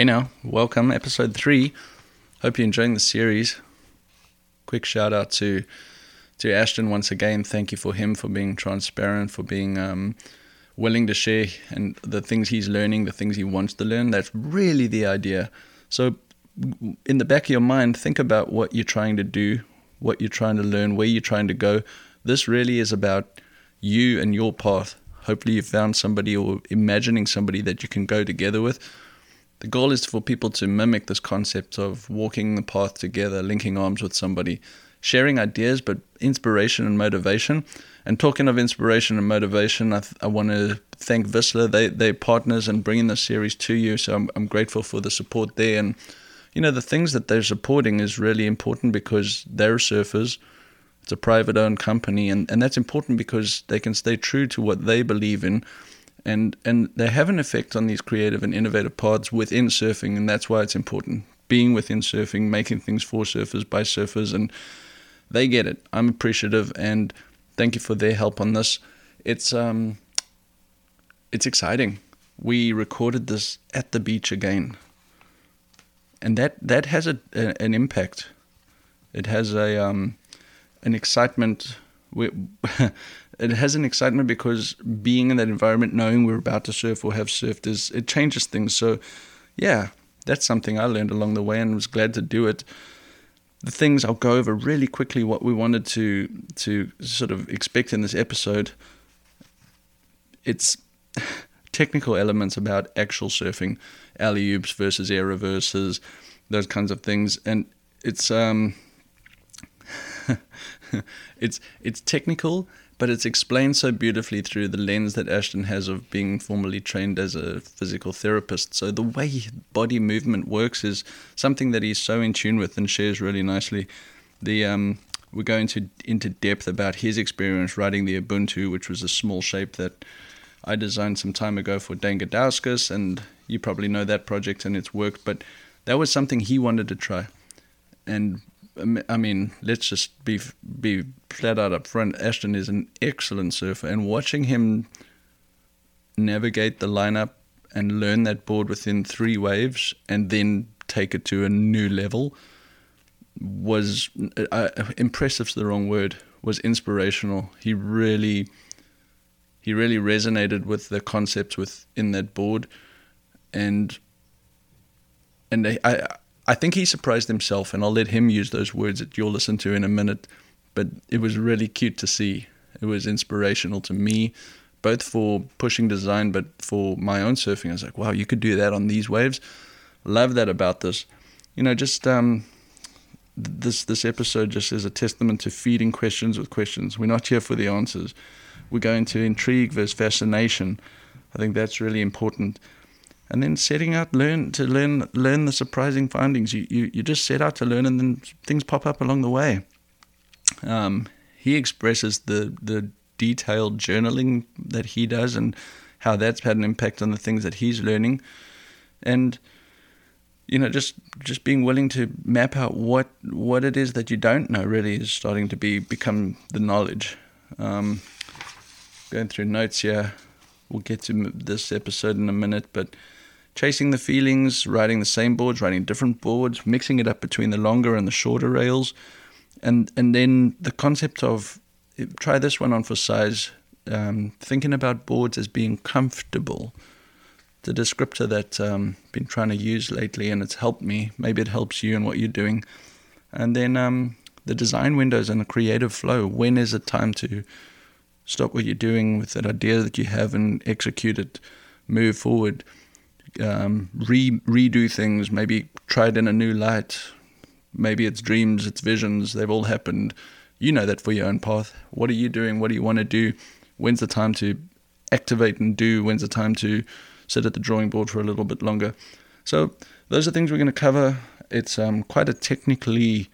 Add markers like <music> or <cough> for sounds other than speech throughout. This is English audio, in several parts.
Hey now, welcome, episode three. Hope you're enjoying the series. Quick shout out to to Ashton once again. Thank you for him for being transparent, for being um, willing to share and the things he's learning, the things he wants to learn. That's really the idea. So, in the back of your mind, think about what you're trying to do, what you're trying to learn, where you're trying to go. This really is about you and your path. Hopefully, you found somebody or imagining somebody that you can go together with the goal is for people to mimic this concept of walking the path together, linking arms with somebody, sharing ideas, but inspiration and motivation. And talking of inspiration and motivation, I, th- I want to thank Vissla. They, they're partners in bringing this series to you. So I'm, I'm grateful for the support there. And, you know, the things that they're supporting is really important because they're surfers. It's a private owned company. And, and that's important because they can stay true to what they believe in and and they have an effect on these creative and innovative pods within surfing, and that's why it's important. Being within surfing, making things for surfers by surfers, and they get it. I'm appreciative, and thank you for their help on this. It's um, it's exciting. We recorded this at the beach again, and that that has a, a an impact. It has a um, an excitement. We, <laughs> it has an excitement because being in that environment, knowing we're about to surf or have surfed, is it changes things. So, yeah, that's something I learned along the way and was glad to do it. The things I'll go over really quickly. What we wanted to to sort of expect in this episode. It's <laughs> technical elements about actual surfing, alley oops versus air reverses, those kinds of things, and it's um, <laughs> it's it's technical but it's explained so beautifully through the lens that Ashton has of being formally trained as a physical therapist. So the way body movement works is something that he's so in tune with and shares really nicely. The um, we go into into depth about his experience writing the Ubuntu, which was a small shape that I designed some time ago for Dane Gudauskas, and you probably know that project and its work. But that was something he wanted to try, and I mean, let's just be be flat out up front. Ashton is an excellent surfer, and watching him navigate the lineup and learn that board within three waves, and then take it to a new level, was uh, impressive's the wrong word. Was inspirational. He really, he really resonated with the concepts within that board, and and I, I I think he surprised himself, and I'll let him use those words that you'll listen to in a minute. But it was really cute to see. It was inspirational to me, both for pushing design, but for my own surfing. I was like, wow, you could do that on these waves. Love that about this. You know, just um, this this episode just is a testament to feeding questions with questions. We're not here for the answers. We're going to intrigue versus fascination. I think that's really important and then setting out learn to learn learn the surprising findings. You you, you just set out to learn, and then things pop up along the way. Um, he expresses the the detailed journaling that he does, and how that's had an impact on the things that he's learning, and you know just just being willing to map out what what it is that you don't know really is starting to be become the knowledge. Um, going through notes here, we'll get to this episode in a minute, but chasing the feelings, riding the same boards, riding different boards, mixing it up between the longer and the shorter rails, and and then the concept of try this one on for size. Um, thinking about boards as being comfortable, the descriptor that I've um, been trying to use lately, and it's helped me. Maybe it helps you in what you're doing, and then um, the design windows and the creative flow. When is it time to stop what you're doing with that idea that you have and execute it, move forward? Um, re- redo things, maybe try it in a new light. Maybe it's dreams, it's visions, they've all happened. You know that for your own path. What are you doing? What do you want to do? When's the time to activate and do? When's the time to sit at the drawing board for a little bit longer? So, those are things we're going to cover. It's um, quite a technically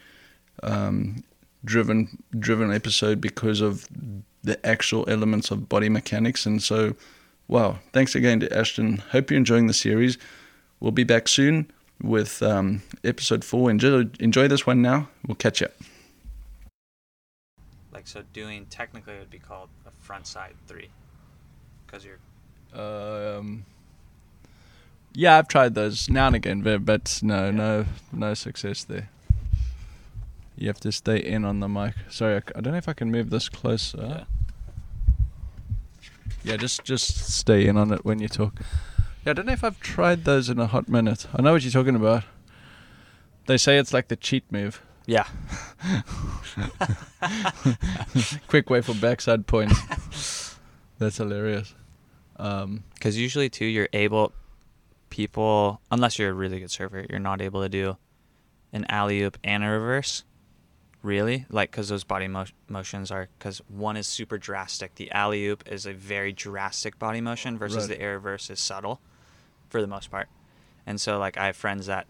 um, driven driven episode because of the actual elements of body mechanics, and so Wow. Thanks again to Ashton. Hope you're enjoying the series. We'll be back soon with um, episode four. Enjoy, enjoy this one now. We'll catch you. Like, so doing technically it would be called a front side three. Because you're. Um, Yeah, I've tried those now and again, but, but no, no, no success there. You have to stay in on the mic. Sorry, I don't know if I can move this closer. Yeah. Yeah, just just stay in on it when you talk. Yeah, I don't know if I've tried those in a hot minute. I know what you're talking about. They say it's like the cheat move. Yeah. <laughs> Quick way for backside points. <laughs> That's hilarious. Um, Because usually too, you're able, people, unless you're a really good server, you're not able to do an alley oop and a reverse. Really, like because those body mo- motions are because one is super drastic. The alley oop is a very drastic body motion versus Right. the air reverse is subtle, for the most part. And so like I have friends that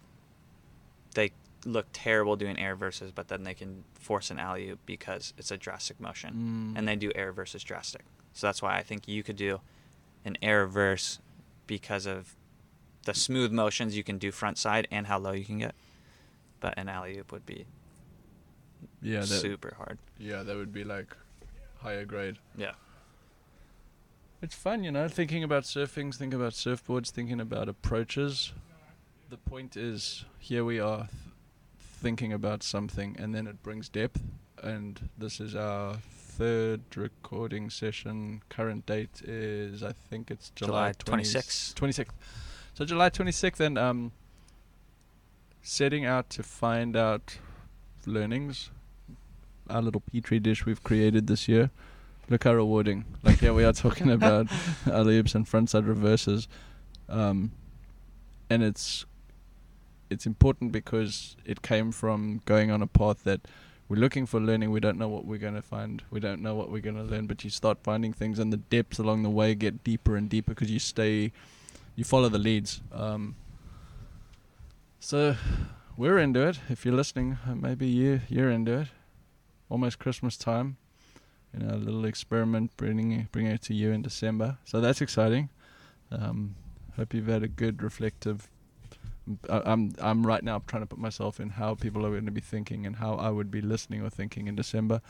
they look terrible doing air reverses, but then they can force an alley oop because it's a drastic motion Mm. and they do air versus drastic. So that's why I think you could do an air reverse because of the smooth motions you can do front side and how low you can get. But an alley oop would be yeah, that, super hard. yeah, that would be like higher grade. Yeah. It's fun, you know, thinking about surfing, thinking about surfboards, thinking about approaches. The point is, here we are th- thinking about something, and then it brings depth. And this is our third recording session. Current date is, I think it's July, July 20 26th. 26th. So July 26th, and um, setting out to find out learnings. Our little petri dish we've created this year. Look how rewarding. Like here we are talking <laughs> about alley oops and frontside reverses, um, and it's it's important because it came from going on a path that we're looking for learning. We don't know what we're going to find. We don't know what we're going to learn. But you start finding things, and the depths along the way get deeper and deeper because you stay, you follow the leads. Um, so we're into it. If you're listening, uh, maybe you you're into it. Almost Christmas time. You know, a little experiment bringing bringing it to you in December. So that's exciting. Um, hope you've had a good reflective. I'm I'm right now trying to put myself in how people are going to be thinking and how I would be listening or thinking in December.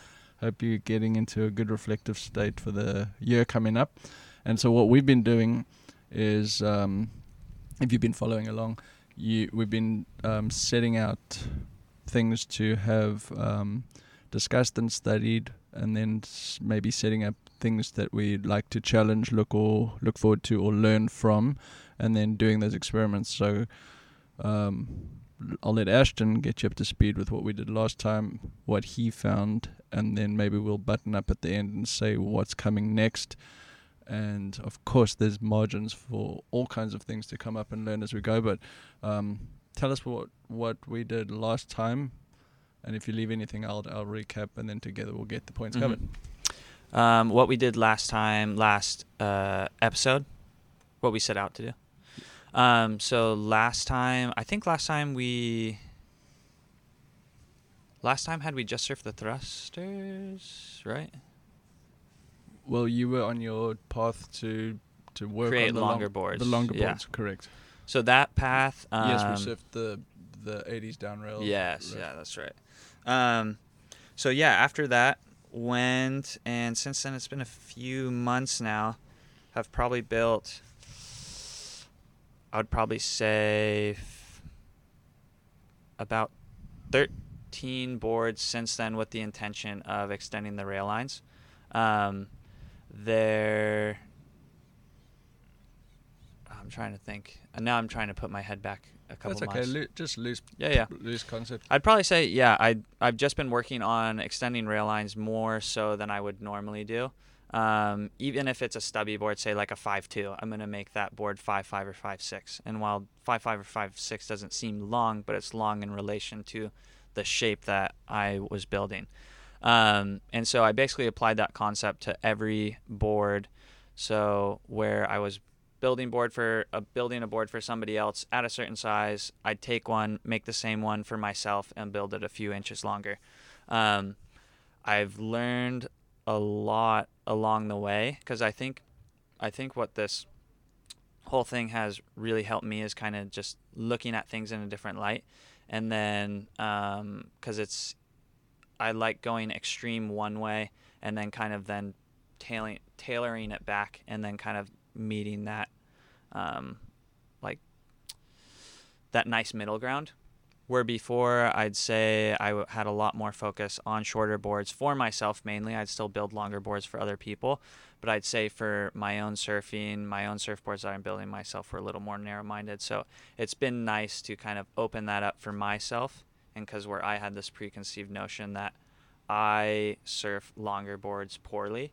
Hope you're getting into a good reflective state for the year coming up. And so what we've been doing is, um, if you've been following along, you we've been um, setting out things to have um, discussed and studied, and then maybe setting up things that we'd like to challenge, look or look forward to, or learn from, and then doing those experiments. So. Um, I'll let Ashton get you up to speed with what we did last time, what he found, and then maybe we'll button up at the end and say what's coming next. And of course, there's margins for all kinds of things to come up and learn as we go. But um, tell us what what we did last time, and if you leave anything out, I'll recap, and then together we'll get the points Mhm. covered. Um, what we did last time, last uh, episode, what we set out to do. Um, so last time, I think last time we. Last time had we just surfed the thrusters, right? Well, you were on your path to to work Create on the longer long- boards. The longer yeah. boards, correct? So that path. Um, yes, we surfed the the 80s down rail. Yes, right. yeah, that's right. Um, so yeah, after that went, and since then it's been a few months now. I've probably built. I would probably say about thirteen boards since then, with the intention of extending the rail lines. Um, there. I'm trying to think. And Now I'm trying to put my head back a couple That's okay. Loo- just loose. Yeah, yeah. Loose concept. I'd probably say, yeah, I I've just been working on extending rail lines more so than I would normally do. Um, even if it's a stubby board, say like a five two, I'm gonna make that board five five or five six. And while five five or five six doesn't seem long, but it's long in relation to the shape that I was building. Um, and so I basically applied that concept to every board. So where I was building board for a building a board for somebody else at a certain size, I'd take one, make the same one for myself, and build it a few inches longer. Um, I've learned a lot along the way because I think, I think what this whole thing has really helped me is kind of just looking at things in a different light, and then because it's, I like going extreme one way and then kind of then tailoring tailoring it back and then kind of meeting that um, like that nice middle ground where before I'd say I had a lot more focus on shorter boards for myself mainly. I'd still build longer boards for other people, but I'd say for my own surfing, my own surfboards that I'm building myself were a little more narrow minded. So it's been nice to kind of open that up for myself. And because where I had this preconceived notion that I surf longer boards poorly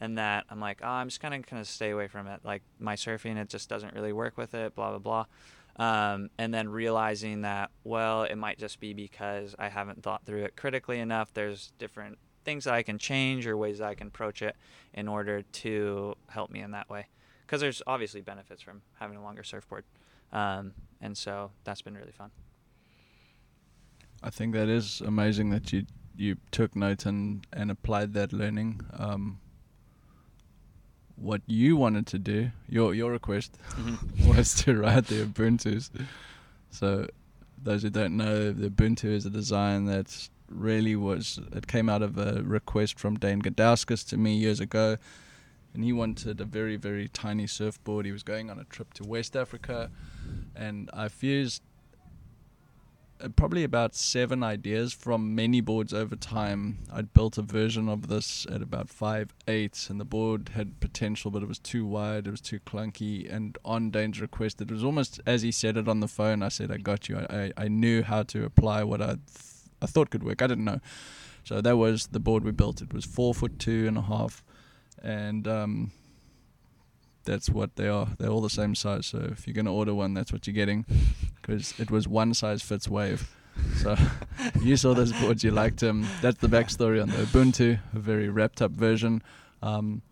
and that I'm like, oh, I'm just kind of going to stay away from it. Like my surfing, it just doesn't really work with it, blah, blah, blah. Um, and then realizing that, well, it might just be because I haven't thought through it critically enough. There's different things that I can change or ways that I can approach it in order to help me in that way. Because there's obviously benefits from having a longer surfboard. Um, and so that's been really fun. I think that is amazing that you you took notes and, and applied that learning. Um, what you wanted to do, your your request mm-hmm. <laughs> was to ride the Ubuntu's. So, those who don't know, the Ubuntu is a design that really was. It came out of a request from Dane Gudauskas to me years ago, and he wanted a very very tiny surfboard. He was going on a trip to West Africa, and I fused probably about seven ideas from many boards over time. I'd built a version of this at about five eight, and the board had potential, but it was too wide, it was too clunky. And on Dane's request, it was almost as he said it on the phone. I said, "I got you." I I, I knew how to apply what I th- I thought could work. I didn't know, so that was the board we built. It was four foot two and a half, and um, that's what they are. They're all the same size. So if you're going to order one, that's what you're getting, because it was one size fits wave. So <laughs> you saw those boards, you liked them. That's the backstory on the Ubuntu, a very wrapped up version. Um,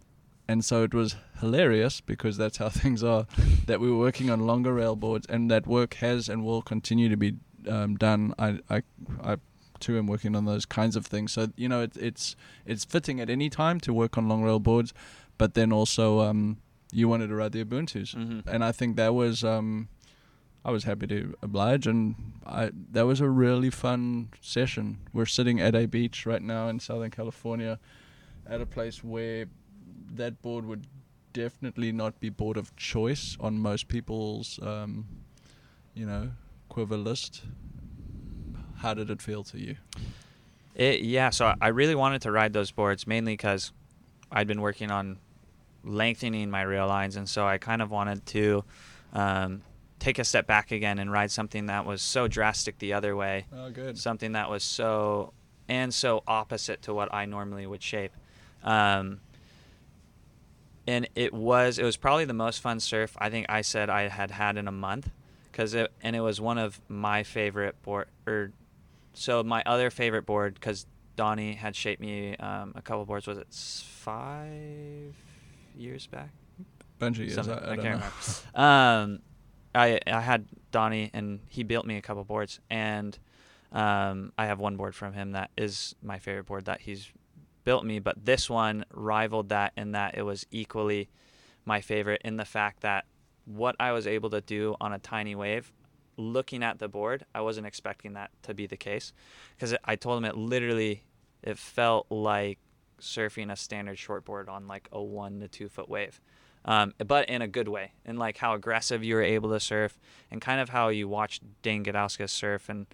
and so it was hilarious because that's how <laughs> things are. That we were working on longer rail boards, and that work has and will continue to be um, done. I, I, I too am working on those kinds of things. So you know, it, it's it's fitting at any time to work on long rail boards, but then also um, you wanted to ride the Ubuntu's, mm-hmm. and I think that was um, I was happy to oblige, and I that was a really fun session. We're sitting at a beach right now in Southern California, at a place where that board would definitely not be board of choice on most people's, um, you know, quiver list. How did it feel to you? It, yeah, so I really wanted to ride those boards mainly because I'd been working on lengthening my rail lines, and so I kind of wanted to um, take a step back again and ride something that was so drastic the other way. Oh, good. Something that was so and so opposite to what I normally would shape. Um, and it was it was probably the most fun surf I think I said I had had in a month, because it and it was one of my favorite board or so my other favorite board because Donnie had shaped me um, a couple boards was it five years back. Bunch of years. I, I, I, can't remember. <laughs> um, I I had Donnie and he built me a couple boards and um, I have one board from him that is my favorite board that he's built me, but this one rivaled that in that it was equally my favorite in the fact that what I was able to do on a tiny wave, looking at the board, I wasn't expecting that to be the case because I told him it literally it felt like surfing a standard shortboard on like a one to two foot wave. Um, but in a good way, and like how aggressive you were able to surf, and kind of how you watched Dane Gudauskas surf, and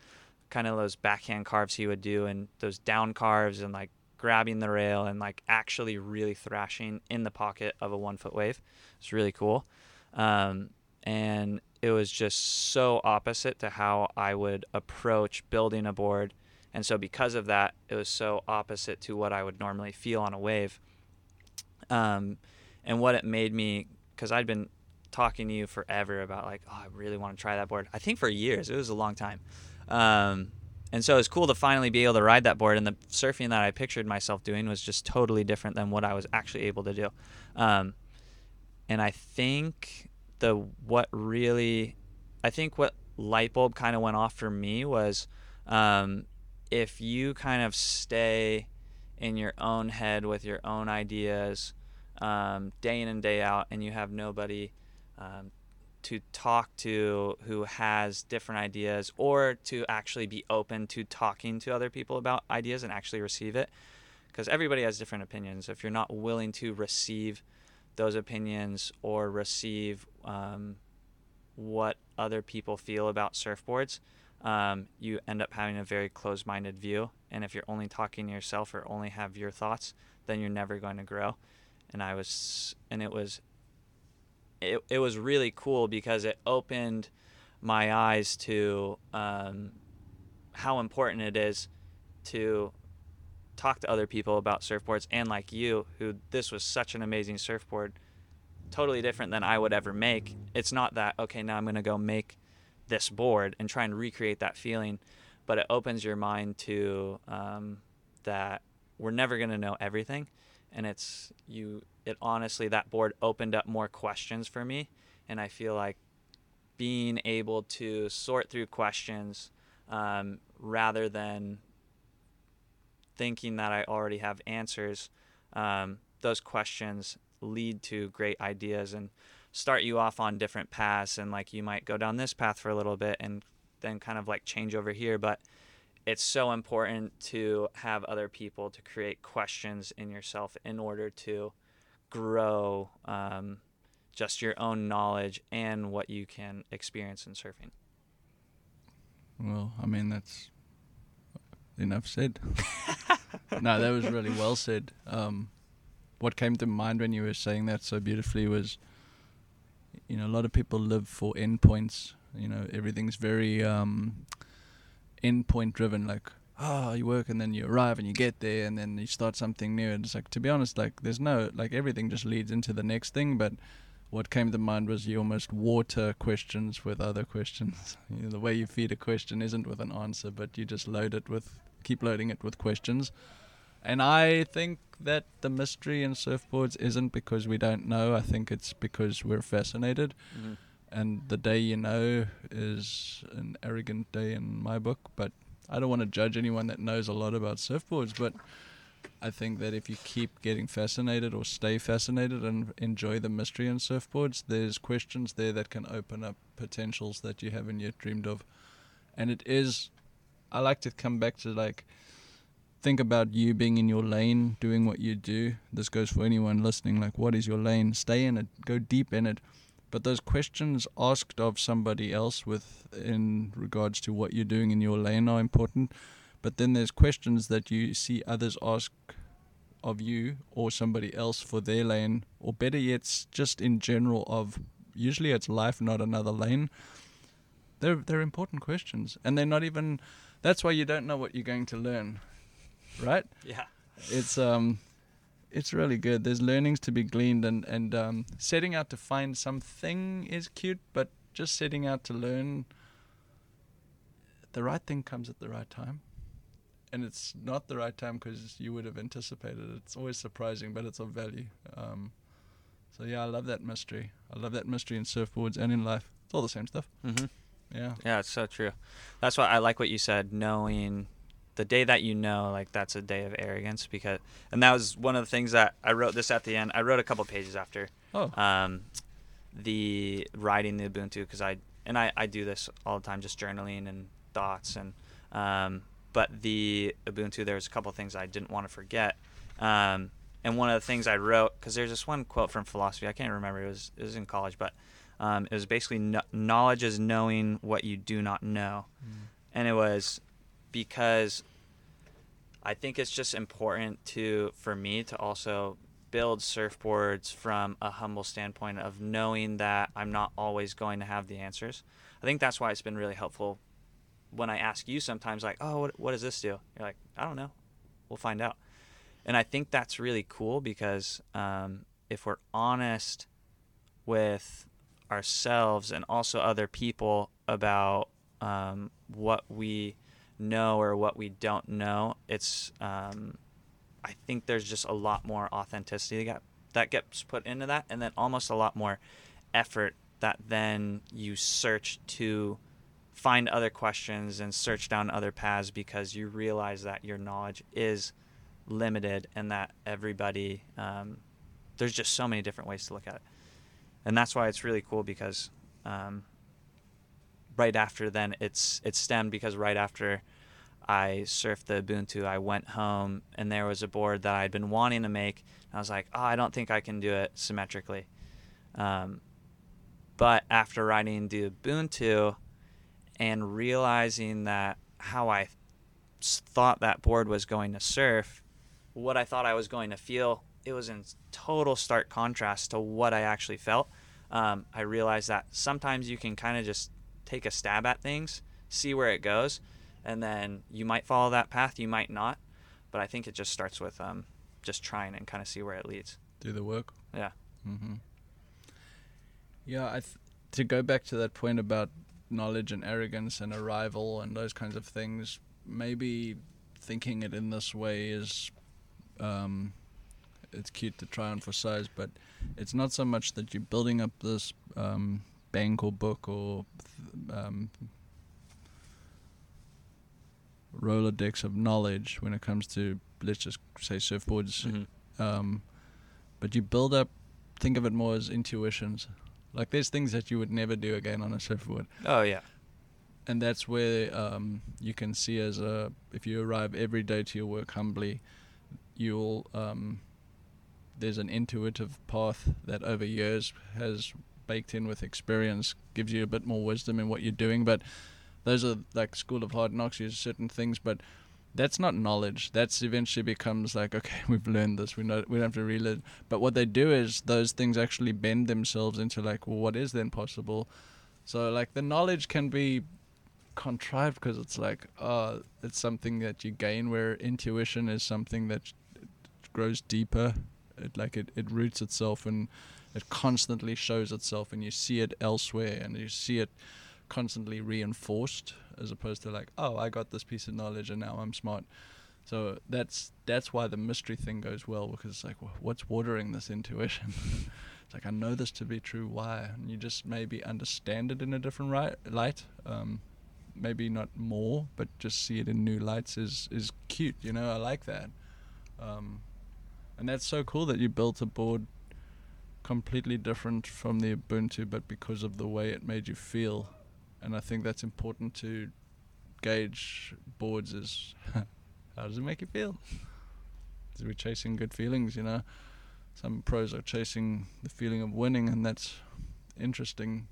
kind of those backhand carves he would do, and those down carves, and like grabbing the rail, and like actually really thrashing in the pocket of a one foot wave. It's really cool, um, and it was just so opposite to how I would approach building a board and so because of that, it was so opposite to what I would normally feel on a wave. Um, and what it made me, because I'd been talking to you forever about like, oh, I really want to try that board. I think for years. It was a long time. Um, and so it was cool to finally be able to ride that board. And the surfing that I pictured myself doing was just totally different than what I was actually able to do. Um, and I think the what really, I think what light bulb kind of went off for me was um, if you kind of stay in your own head with your own ideas um, day in and day out, and you have nobody um, to talk to who has different ideas, or to actually be open to talking to other people about ideas and actually receive it, because everybody has different opinions. If you're not willing to receive those opinions or receive um, what other people feel about surfboards, um, you end up having a very closed minded view. And if you're only talking to yourself or only have your thoughts, then you're never going to grow. And I was, and it was, it, it was really cool because it opened my eyes to um, how important it is to talk to other people about surfboards and like you who this was such an amazing surfboard totally different than i would ever make it's not that okay now i'm going to go make this board and try and recreate that feeling. But it opens your mind to um, that we're never going to know everything. And it's you it honestly that board opened up more questions for me. And i feel like being able to sort through questions um, rather than thinking that I already have answers, um, those questions lead to great ideas. And start you off on different paths. And like you might go down this path for a little bit and then kind of like change over here. But it's so important to have other people to create questions in yourself in order to grow um, just your own knowledge and what you can experience in surfing. Well, I mean, that's enough said. <laughs> no, that was really well said. Um, what came to mind when you were saying that so beautifully was, you know, a lot of people live for endpoints. You know, everything's very um, endpoint driven. Like, oh, you work and then you arrive and you get there and then you start something new. And it's like, to be honest, like, there's no, like, everything just leads into the next thing. But what came to mind was you almost water questions with other questions. <laughs> You know, the way you feed a question isn't with an answer, but you just load it with, keep loading it with questions. And I think that the mystery in surfboards isn't because we don't know. I think it's because we're fascinated. Mm-hmm. And the day you know is an arrogant day in my book. But I don't want to judge anyone that knows a lot about surfboards. But I think that if you keep getting fascinated or stay fascinated and enjoy the mystery in surfboards, there's questions there that can open up potentials that you haven't yet dreamed of. And it is, I like to come back to like, think about you being in your lane, doing what you do. This goes for anyone listening. Like, what is your lane? Stay in it, go deep in it. But those questions asked of somebody else with in regards to what you're doing in your lane are important. But then there's questions that you see others ask of you or somebody else for their lane, or better yet, just in general of usually it's life, not another lane. They're they're important questions, and they're not even. That's why you don't know what you're going to learn right? Yeah. It's um, it's really good. There's learnings to be gleaned, and and um, setting out to find something is cute, but just setting out to learn. The right thing comes at the right time, and it's not the right time because you would have anticipated it. It's always surprising, but it's of value. Um, so yeah, I love that mystery. I love that mystery in surfboards and in life. It's all the same stuff. Mm-hmm. Yeah. Yeah, it's so true. That's why I like what you said. Knowing the day that you know like that's a day of arrogance because and that was one of the things that I wrote this at the end. I wrote a couple pages after oh. um, the writing the Ubuntu because I and I, I do this all the time just journaling and thoughts and um, but the Ubuntu there was a couple things I didn't want to forget um, and one of the things I wrote because there's this one quote from philosophy I can't remember it was it was in college but um, it was basically no- knowledge is knowing what you do not know mm. and it was because I think it's just important to for me to also build surfboards from a humble standpoint of knowing that I'm not always going to have the answers. I think that's why it's been really helpful when I ask you sometimes like, "Oh, what, what does this do?" You're like, "I don't know. We'll find out." And I think that's really cool because um, if we're honest with ourselves and also other people about um, what we know or what we don't know, it's um, I think there's just a lot more authenticity that, that gets put into that, and then almost a lot more effort that then you search to find other questions and search down other paths because you realize that your knowledge is limited and that everybody um, there's just so many different ways to look at it. And that's why it's really cool because um, right after then it's it stemmed because right after I surfed the Ubuntu, I went home and there was a board that I'd been wanting to make. I was like, oh, I don't think I can do it symmetrically. Um, but after riding the Ubuntu and realizing that how I thought that board was going to surf, what I thought I was going to feel, it was in total stark contrast to what I actually felt. Um, I realized that sometimes you can kind of just take a stab at things, see where it goes, and then you might follow that path, you might not. But I think it just starts with um, just trying and kind of see where it leads. Do the work. Yeah. Mm-hmm. Yeah, I th- to go back to that point about knowledge and arrogance and arrival and those kinds of things. Maybe thinking it in this way is, um, it's cute to try on for size, but it's not so much that you're building up this um, bank or book or um, Rolodex of knowledge when it comes to let's just say surfboards. Mm-hmm. Um, but you build up. Think of it more as intuitions. Like there's things that you would never do again on a surfboard, Oh yeah. and that's where um, you can see as a if you arrive every day to your work humbly, you'll um, there's an intuitive path that over years has baked in with experience gives you a bit more wisdom in what you're doing. But those are like school of hard knocks. Use certain things, but that's not knowledge. That's eventually becomes like, okay, <laughs> we've learned this. We know we don't have to relearn. But what they do is those things actually bend themselves into like, well, what is then possible? So like the knowledge can be contrived because it's like, oh, it's something that you gain. Where intuition is something that grows deeper. It like it, it roots itself and it constantly shows itself, and you see it elsewhere, and you see it constantly reinforced as opposed to like oh i got this piece of knowledge and now i'm smart. So that's that's why the mystery thing goes well because it's like wh- what's watering this intuition? It's <laughs> like i know this to be true. Why? And you just maybe understand it in a different right, light. Um, maybe not more but just see it in new lights is is cute you know? I like that. Um, and that's so cool that you built a board completely different from the ubuntu but because of the way it made you feel and I think that's important to gauge boards is <laughs> how does it make you feel? <laughs> Is we chasing good feelings, you know? Some pros are chasing the feeling of winning and that's interesting.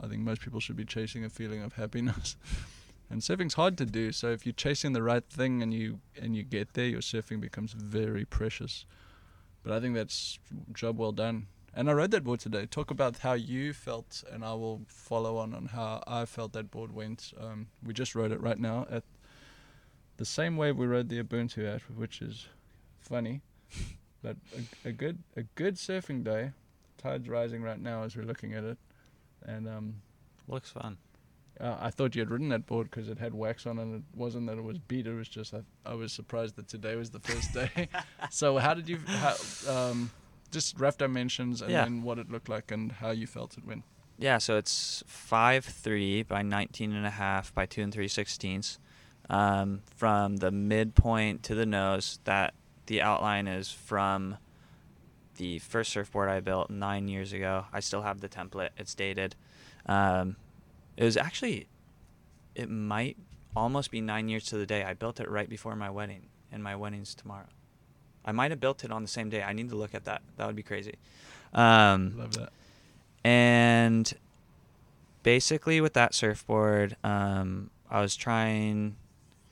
I think most people should be chasing a feeling of happiness. <laughs> and surfing's hard to do, so if you're chasing the right thing and you and you get there, your surfing becomes very precious. But I think that's job well done. And I rode that board today. Talk about how you felt, and I will follow on on how I felt that board went. Um, we just rode it right now at the same wave we rode the Ubuntu at, which is funny, but a, a good a good surfing day. Tide's rising right now as we're looking at it, and um, Looks fun. Uh, I thought you had ridden that board because it had wax on, and it wasn't that it was beat. It was just I, I was surprised that today was the first day. <laughs> so how did you? How, um, just rough dimensions and Yeah. then what it looked like and how you felt it went. Yeah, so it's five three by nineteen and a half by two and three sixteenths. Um, from the midpoint to the nose, that the outline is from the first surfboard I built nine years ago. I still have the template; it's dated. Um, it was actually, it might almost be nine years to the day. I built it right before my wedding, and my wedding's tomorrow. I might have built it on the same day. I need to look at that. That would be crazy. Um, Love that. and basically with that surfboard um, i was trying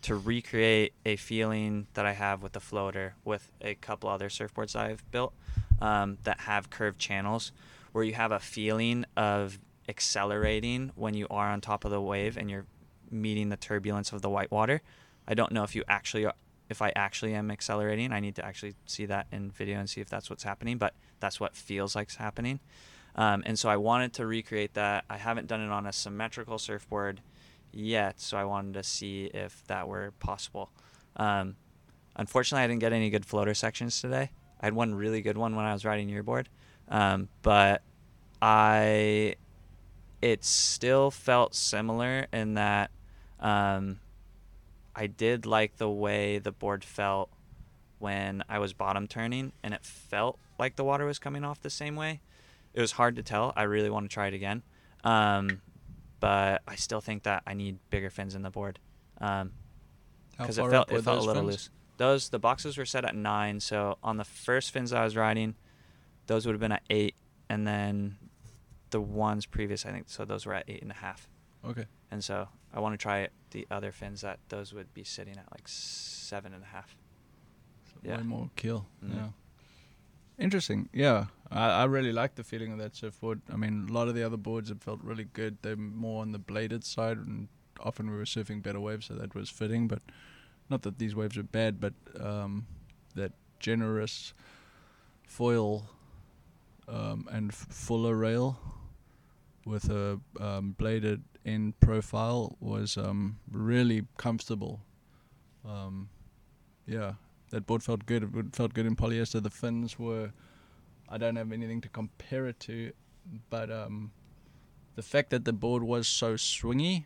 to recreate a feeling that i have with the floater with a couple other surfboards i've built um, that have curved channels where you have a feeling of accelerating when you are on top of the wave and you're meeting the turbulence of the white water i don't know if you actually if i actually am accelerating i need to actually see that in video and see if that's what's happening but that's what feels like's happening um, and so I wanted to recreate that. I haven't done it on a symmetrical surfboard yet, so I wanted to see if that were possible. Um, unfortunately, I didn't get any good floater sections today. I had one really good one when I was riding your board, um, but I it still felt similar in that um, I did like the way the board felt when I was bottom turning, and it felt like the water was coming off the same way it was hard to tell. I really want to try it again, um, but I still think that I need bigger fins in the board because it felt it felt a little fins? loose. Those the boxes were set at nine, so on the first fins I was riding, those would have been at eight, and then the ones previous, I think, so those were at eight and a half. Okay. And so I want to try the other fins that those would be sitting at like seven and a half. So Yeah. Way more kill. Mhm. Yeah. Interesting. Yeah. I, I really like the feeling of that surfboard. I mean, a lot of the other boards have felt really good. They're more on the bladed side, and often we were surfing better waves, so that was fitting. But not that these waves are bad, but um, that generous foil um, and f- fuller rail with a um, bladed end profile was um, really comfortable. Um, yeah, that board felt good. It felt good in polyester. The fins were. I don't have anything to compare it to, but um, the fact that the board was so swingy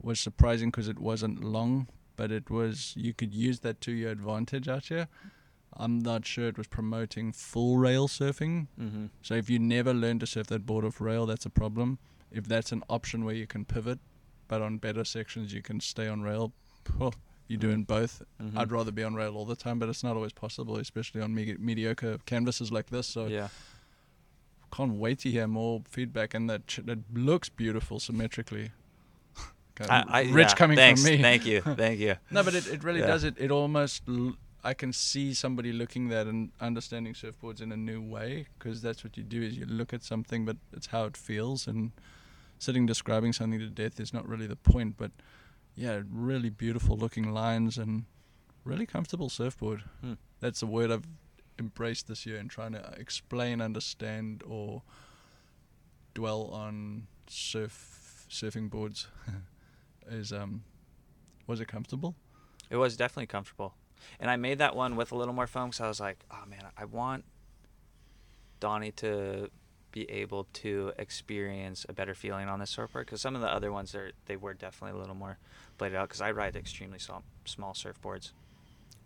was surprising because it wasn't long, but it was. You could use that to your advantage out here. I'm not sure it was promoting full rail surfing. Mm-hmm. So if you never learn to surf that board off rail, that's a problem. If that's an option where you can pivot, but on better sections you can stay on rail, well, you're doing both. Mm-hmm. I'd rather be on rail all the time, but it's not always possible, especially on me- mediocre canvases like this. So yeah. can't wait to hear more feedback, and that ch- that looks beautiful symmetrically. <laughs> I, I, Rich yeah, coming thanks, from me. Thank you. <laughs> Thank you. No, but it, it really Yeah. does it. It almost l- I can see somebody looking that and understanding surfboards in a new way because that's what you do is you look at something, but it's how it feels and sitting describing something to death is not really the point. But yeah, really beautiful looking lines and really comfortable surfboard. Hmm. That's a word I've embraced this year in trying to explain, understand, or dwell on surf surfing boards. <laughs> is um was it comfortable? It was definitely comfortable. And I made that one with a little more foam because I was like, oh man, I want Donnie to be able to experience a better feeling on this surfboard because some of the other ones are they were definitely a little more bladed out because I ride extremely small, small surfboards.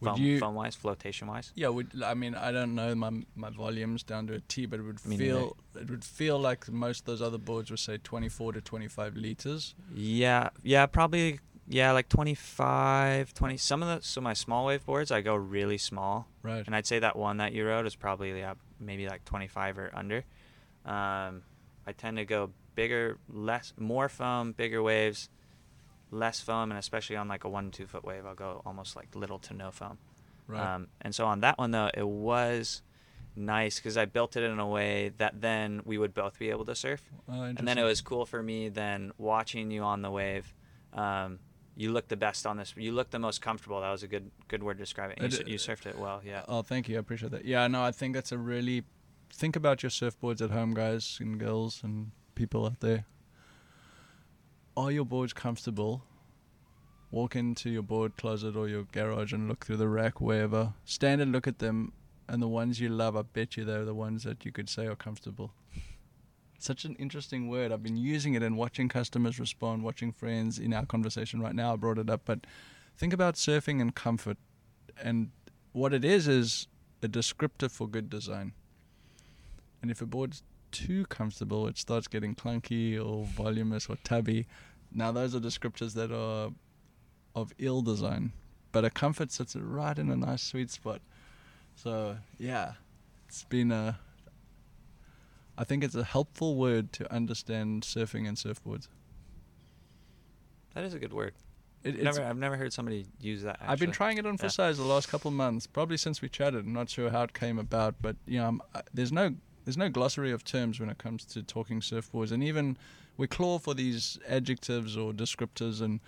Foam, you- foam wise, flotation wise. Yeah, would I mean I don't know my my volumes down to a T, but it would Me feel it would feel like most of those other boards would say 24 to 25 liters. Yeah, yeah, probably yeah, like 25, 20. Some of the so my small wave boards I go really small, Right. and I'd say that one that you rode is probably yeah maybe like 25 or under. Um, I tend to go bigger, less, more foam, bigger waves, less foam, and especially on like a one two foot wave, I'll go almost like little to no foam. Right. Um, and so on that one though, it was nice because I built it in a way that then we would both be able to surf Oh, and then it was cool for me then watching you on the wave um, you look the best on this you look the most comfortable that was a good good word to describe it you, you surfed it well yeah Oh, thank you. I appreciate that. Yeah, no, I think that's a really think about your surfboards at home, guys and girls and people out there. Are your boards comfortable? Walk into your board closet or your garage and look through the rack, wherever. Stand and look at them, and the ones you love, I bet you they're the ones that you could say are comfortable. Such an interesting word. I've been using it and watching customers respond, watching friends in our conversation right now. I brought it up, but think about surfing and comfort. And what it is is a descriptor for good design. And if a board's too comfortable, it starts getting clunky or voluminous or tubby. Now those are descriptors that are of ill design, but a comfort sits right in a nice sweet spot. So yeah, it's been a. I think it's a helpful word to understand surfing and surfboards. that is a good word It, never i've never heard somebody use that I've been trying it on for Yeah. size the last couple of months, probably since we chatted. I'm not sure how it came about, but you know, I'm, I, there's no there's no glossary of terms when it comes to talking surfboards, and even we claw for these adjectives or descriptors, and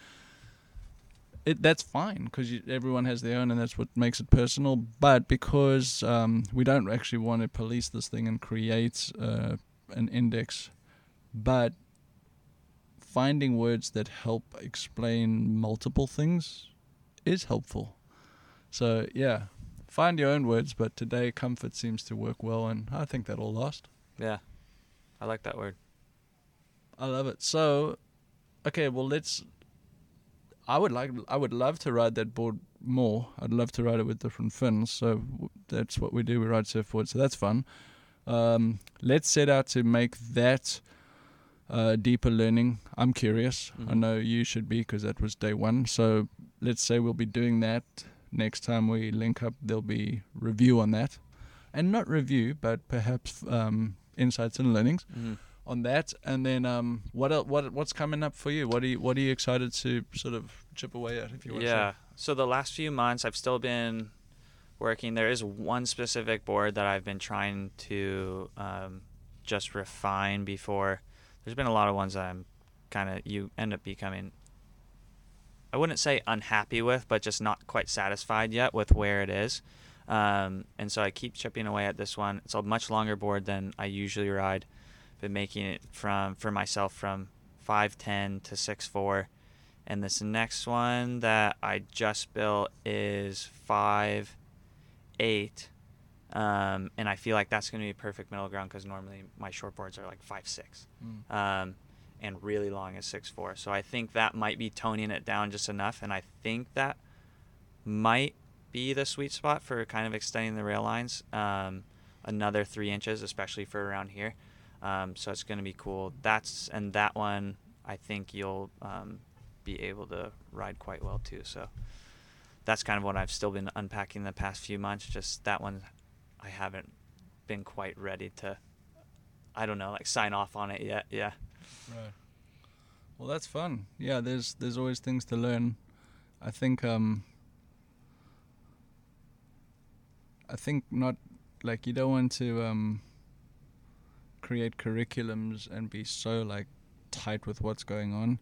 it that's fine because everyone has their own, and that's what makes it personal. But because um, we don't actually want to police this thing and create uh, an index, but finding words that help explain multiple things is helpful. So yeah, find your own words. But today, comfort seems to work well, and I think that'll last. yeah i like that word I love it. So, okay, well let's. I would like. I would love to ride that board more. I'd love to ride it with different fins. So that's what we do. We ride surfboards. So that's fun. Um, let's set out to make that uh, deeper learning. I'm curious. I Mhm. know you should be because that was day one. So let's say we'll be doing that next time we link up. There'll be review on that, and not review, but perhaps um, insights and learnings hmm on that. And then um, what el- what what's coming up for you? What are you what are you excited to sort of chip away at? If you want Yeah. So the last few months, I've still been working. There is one specific board that I've been trying to um, just refine before. There's been a lot of ones that I'm kind of you end up becoming. I wouldn't say unhappy with, but just not quite satisfied yet with where it is. Um, and so I keep chipping away at this one. It's a much longer board than I usually ride. Been making it from for myself from 5'10 to 6'4 and this next one that I just built is five eight, um, and I feel like that's going to be perfect middle ground because normally my short boards are like five six, Mm. um, and really long is six four. So I think that might be toning it down just enough, and I think that might be the sweet spot for kind of extending the rail lines. Um, another three inches, especially for around here. Um, so it's going to be cool. That's and that one I think you'll um, be able to ride quite well too. So that's kind of what I've still been unpacking the past few months. Just that one, I haven't been quite ready to. I don't know, like sign off on it yet. Yeah. Right. Well, that's fun. Yeah, there's there's always things to learn. I think um I think not like you don't want to um create curriculums and be so like tight with what's going on,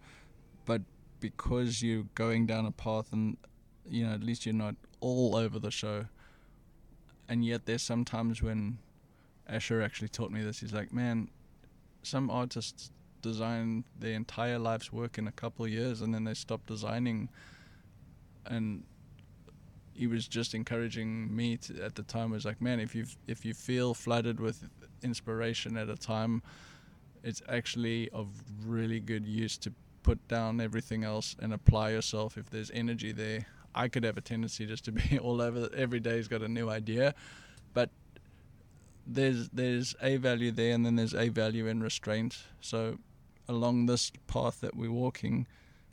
but because you're going down a path and you know at least you're not all over the show. And yet there's sometimes when Asher actually taught me this. He's like, man, some artists design their entire life's work in a couple of years and then they stop designing and he was just encouraging me to, at the time was like man if you if you feel flooded with inspiration at a time it's actually of really good use to put down everything else and apply yourself. If there's energy there i could have a tendency just to be <laughs> all over every day's got a new idea. But there's there's a value there and then there's a value in restraint. So along this path that we're walking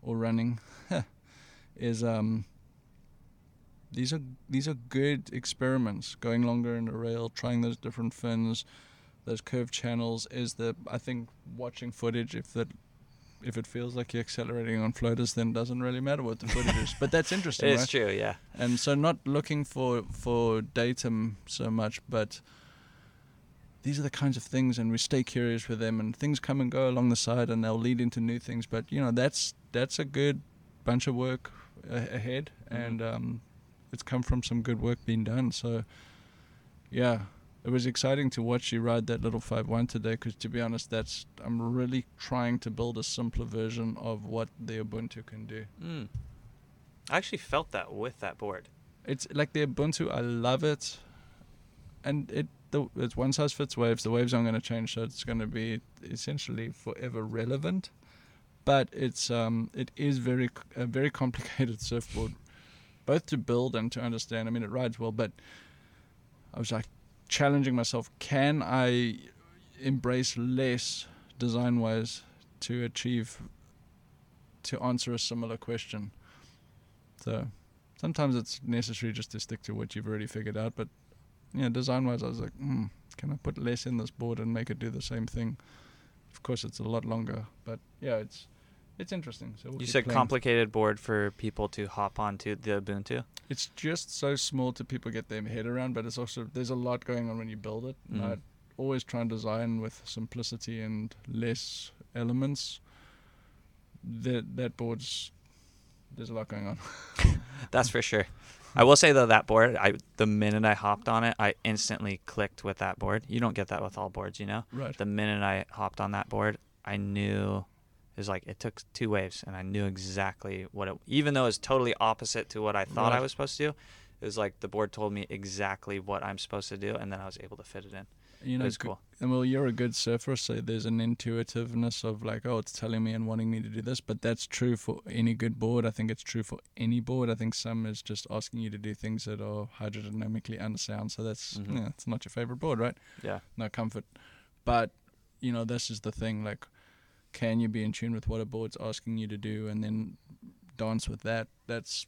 or running <laughs> is um these are these are good experiments going longer in the rail trying those different fins those curved channels is the i think watching footage if that if it feels like you're accelerating on floaters then it doesn't really matter what the footage is but that's interesting It's right? true. Yeah. and so not looking for for datum so much but these are the kinds of things and we stay curious with them and things come and go along the side and they'll lead into new things but you know that's that's a good bunch of work a- ahead Mhm. and um, it's come from some good work being done so yeah it was exciting to watch you ride that little 5-1 today because to be honest that's i'm really trying to build a simpler version of what the ubuntu can do Mm. I actually felt that with that board. it's like the Ubuntu. I love it, and it the it's one size fits waves. The waves aren't going to change, so it's going to be essentially forever relevant. But it's um it is very a very complicated <laughs> surfboard, both to build and to understand. I mean, it rides well, but I was like challenging myself: Can I embrace less design wise to achieve to answer a similar question? So sometimes it's necessary just to stick to what you've already figured out. But yeah, design wise, I was like, hmm, can I put less in this board and make it do the same thing? Of course, it's a lot longer, but yeah, it's it's interesting. So we'll You said playing. complicated board for people to hop onto the Ubuntu. It's just so small to people get their head around, but it's also there's a lot going on when you build it. Mhm. I always try and design with simplicity and less elements. That that board's there's a lot going on. <laughs> That's for sure. I will say though that board, I the minute I hopped on it, I instantly clicked with that board. You don't get that with all boards, you know. Right. The minute I hopped on that board, I knew it was like it took two waves, and I knew exactly what it. Even though it was totally opposite to what I thought I was supposed to do, it was like the board told me exactly what I'm supposed to do, and then I was able to fit it in. You It know, was g- cool. And well, you're a good surfer, so there's an intuitiveness of like, oh, it's telling me and wanting me to do this. But that's true for any good board. I think it's true for any board. I think some is just asking you to do things that are hydrodynamically unsound. So that's Mhm. yeah, it's not your favorite board, right? Yeah. No comfort. But you know, this is the thing. Like, can you be in tune with what a board's asking you to do, and then dance with that? That's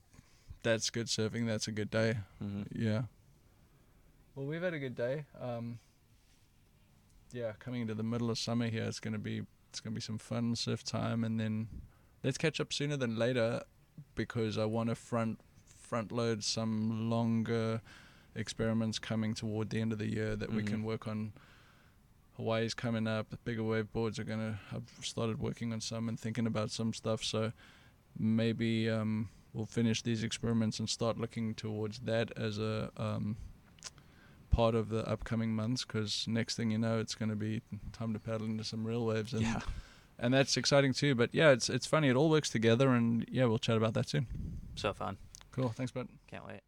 that's good surfing. That's a good day. hmm Yeah. Well, we've had a good day. Um, yeah, coming into the middle of summer here, it's gonna be it's gonna be some fun surf time, and then let's catch up sooner than later because I want to front front load some longer experiments coming toward the end of the year that we Mhm. can work on. Hawaii's coming up. The bigger wave boards are gonna. I've started working on some and thinking about some stuff. So maybe um, we'll finish these experiments and start looking towards that as a um, part of the upcoming months. Because next thing you know, it's going to be time to paddle into some real waves, and Yeah. and that's exciting too. But yeah, it's it's funny. It all works together, and yeah, we'll chat about that soon. So fun. Cool. Thanks, bud. Can't wait.